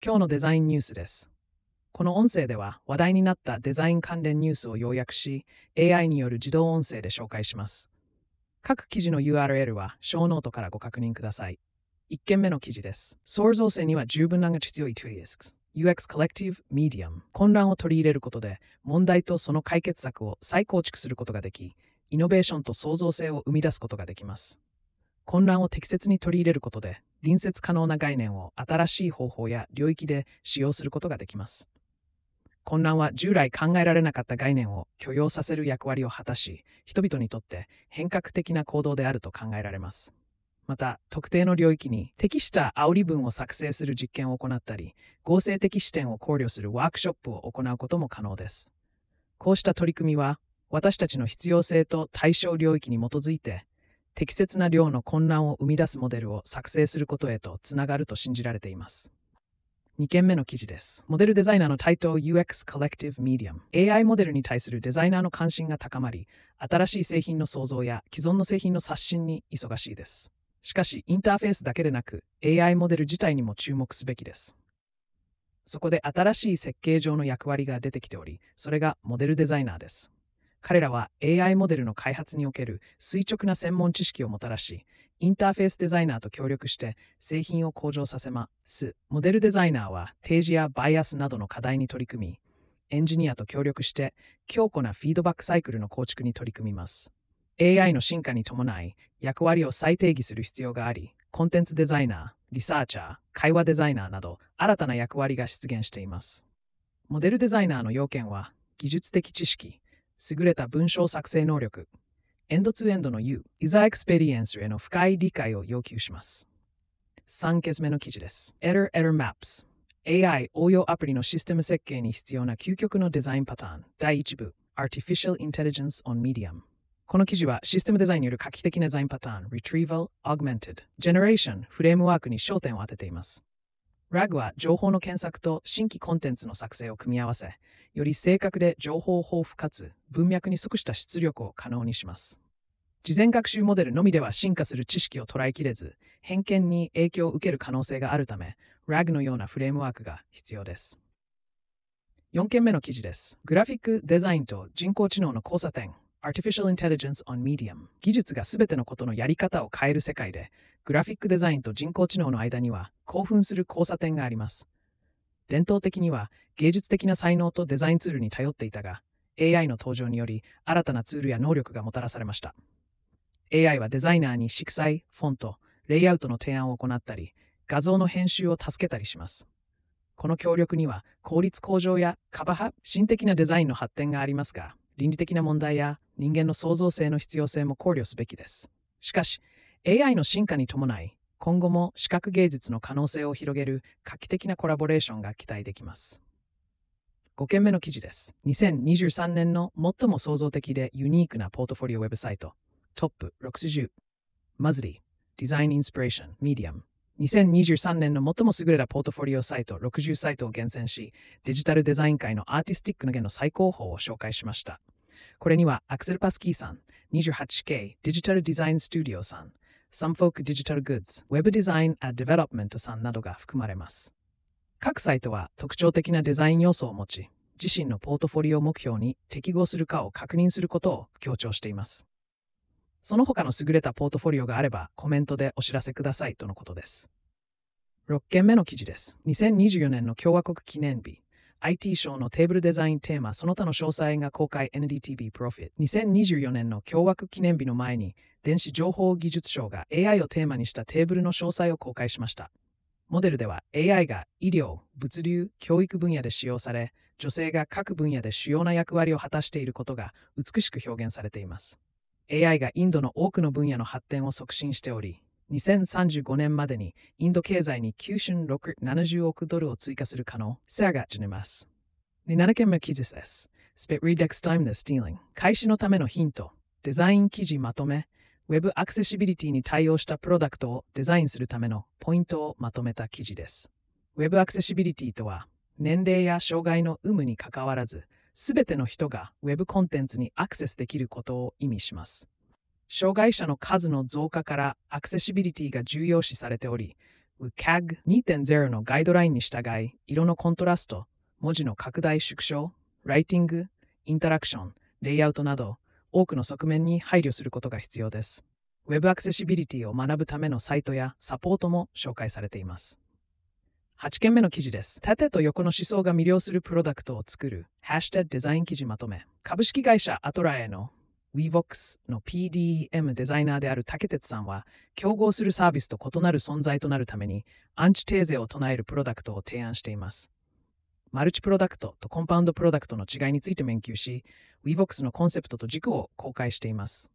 今日のデザインニュースです。この音声では話題になったデザイン関連ニュースを要約し、AI による自動音声で紹介します。各記事の URL はショーノートからご確認ください。1件目の記事です。創造性には十分なが必要い UX Collective Medium 混乱を取り入れることで問題とその解決策を再構築することができ、イノベーションと創造性を生み出すことができます。混乱を適切に取り入れることで、隣接可能な概念を新しい方法や領域で使用することができます。混乱は従来考えられなかった概念を許容させる役割を果たし、人々にとって変革的な行動であると考えられます。また、特定の領域に適した煽り文を作成する実験を行ったり、合成的視点を考慮するワークショップを行うことも可能です。こうした取り組みは、私たちの必要性と対象領域に基づいて、適切な量の混乱を生み出すモデルを作成することへとつながると信じられています。2件目の記事です。モデルデザイナーの台頭 UX Collective Medium。AI モデルに対するデザイナーの関心が高まり、新しい製品の創造や既存の製品の刷新に忙しいです。しかし、インターフェースだけでなく、AI モデル自体にも注目すべきです。そこで新しい設計上の役割が出てきており、それがモデルデザイナーです。彼らは AI モデルの開発における垂直な専門知識をもたらし、インターフェースデザイナーと協力して製品を向上させます。モデルデザイナーは提示やバイアスなどの課題に取り組み、エンジニアと協力して強固なフィードバックサイクルの構築に取り組みます。AI の進化に伴い役割を再定義する必要があり、コンテンツデザイナー、リサーチャー、会話デザイナーなど新たな役割が出現しています。モデルデザイナーの要件は技術的知識、優れた文章作成能力、エンドツーエンドの U、ユーザーエクスペリエンスへの深い理解を要求します。3ケース目の記事です。Error Error Maps AI 応用アプリのシステム設計に必要な究極のデザインパターン第1部 Artificial Intelligence on Medium この記事はシステムデザインによる画期的なデザインパターン Retrieval, Augmented, Generation フレームワークに焦点を当てています。RAG は情報の検索と新規コンテンツの作成を組み合わせ、より正確で情報豊富かつ文脈に即した出力を可能にします。事前学習モデルのみでは進化する知識を捉えきれず、偏見に影響を受ける可能性があるため、RAG のようなフレームワークが必要です。4件目の記事です。グラフィックデザインと人工知能の交差点。Artificial Intelligence on Medium 技術がすべてのことのやり方を変える世界で、グラフィックデザインと人工知能の間には興奮する交差点があります。伝統的には芸術的な才能とデザインツールに頼っていたが、AI の登場により新たなツールや能力がもたらされました。AI はデザイナーに色彩、フォント、レイアウトの提案を行ったり、画像の編集を助けたりします。この協力には効率向上やカバハ、新的なデザインの発展がありますが、倫理的な問題や人間の創造性の必要性も考慮すべきです。しかし、AI の進化に伴い、今後も視覚芸術の可能性を広げる画期的なコラボレーションが期待できます。5件目の記事です。2023年の最も創造的でユニークなポートフォリオウェブサイト、トップ60。マズリ、デザインインスピレーション、ミディアム。2023年の最も優れたポートフォリオサイト60サイトを厳選し、デジタルデザイン界のアーティスティックの弦の最高峰を紹介しました。これにはアクセル・パスキーさん、28K デジタルデザインスタジオさん、サムフォークデジタルグッズ、ウェブデザイン・ア・デベロップメントさんなどが含まれます。各サイトは特徴的なデザイン要素を持ち、自身のポートフォリオ目標に適合するかを確認することを強調しています。その他の優れたポートフォリオがあればコメントでお知らせくださいとのことです。6件目の記事です。2024年の共和国記念日。IT 賞のテーブルデザインテーマその他の詳細が公開 NDTV プロフィット。2024年の共和国記念日の前に電子情報技術省が AI をテーマにしたテーブルの詳細を公開しました。モデルでは AI が医療、物流、教育分野で使用され、女性が各分野で主要な役割を果たしていることが美しく表現されています。AI がインドの多くの分野の発展を促進しており、2035年までにインド経済に9670億ドルを追加する可能性がじねます。7件目記事です。Spit Redex Time the Stealing 開始のためのヒント、デザイン記事まとめ、Web アクセシビリティに対応したプロダクトをデザインするためのポイントをまとめた記事です。Web アクセシビリティとは、年齢や障害の有無にかかわらず、すべての人が Web コンテンツにアクセスできることを意味します。障害者の数の増加からアクセシビリティが重要視されており、WCAG2.0 のガイドラインに従い、色のコントラスト、文字の拡大縮小、ライティング、インタラクション、レイアウトなど、多くの側面に配慮することが必要です。Web アクセシビリティを学ぶためのサイトやサポートも紹介されています。8件目の記事です。縦と横の思想が魅了するプロダクトを作るハッシュタグデザイン記事まとめ。株式会社アトラエの WeVox の PDM デザイナーである竹鉄さんは、競合するサービスと異なる存在となるために、アンチテーゼを唱えるプロダクトを提案しています。マルチプロダクトとコンパウンドプロダクトの違いについて言及し、WeVox のコンセプトと軸を公開しています。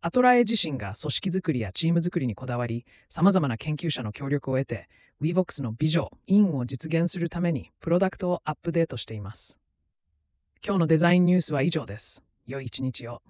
アトラエ自身が組織づくりやチームづくりにこだわり、様々な研究者の協力を得て、WeVox の美女、インを実現するためにプロダクトをアップデートしています。今日のデザインニュースは以上です。良い一日を。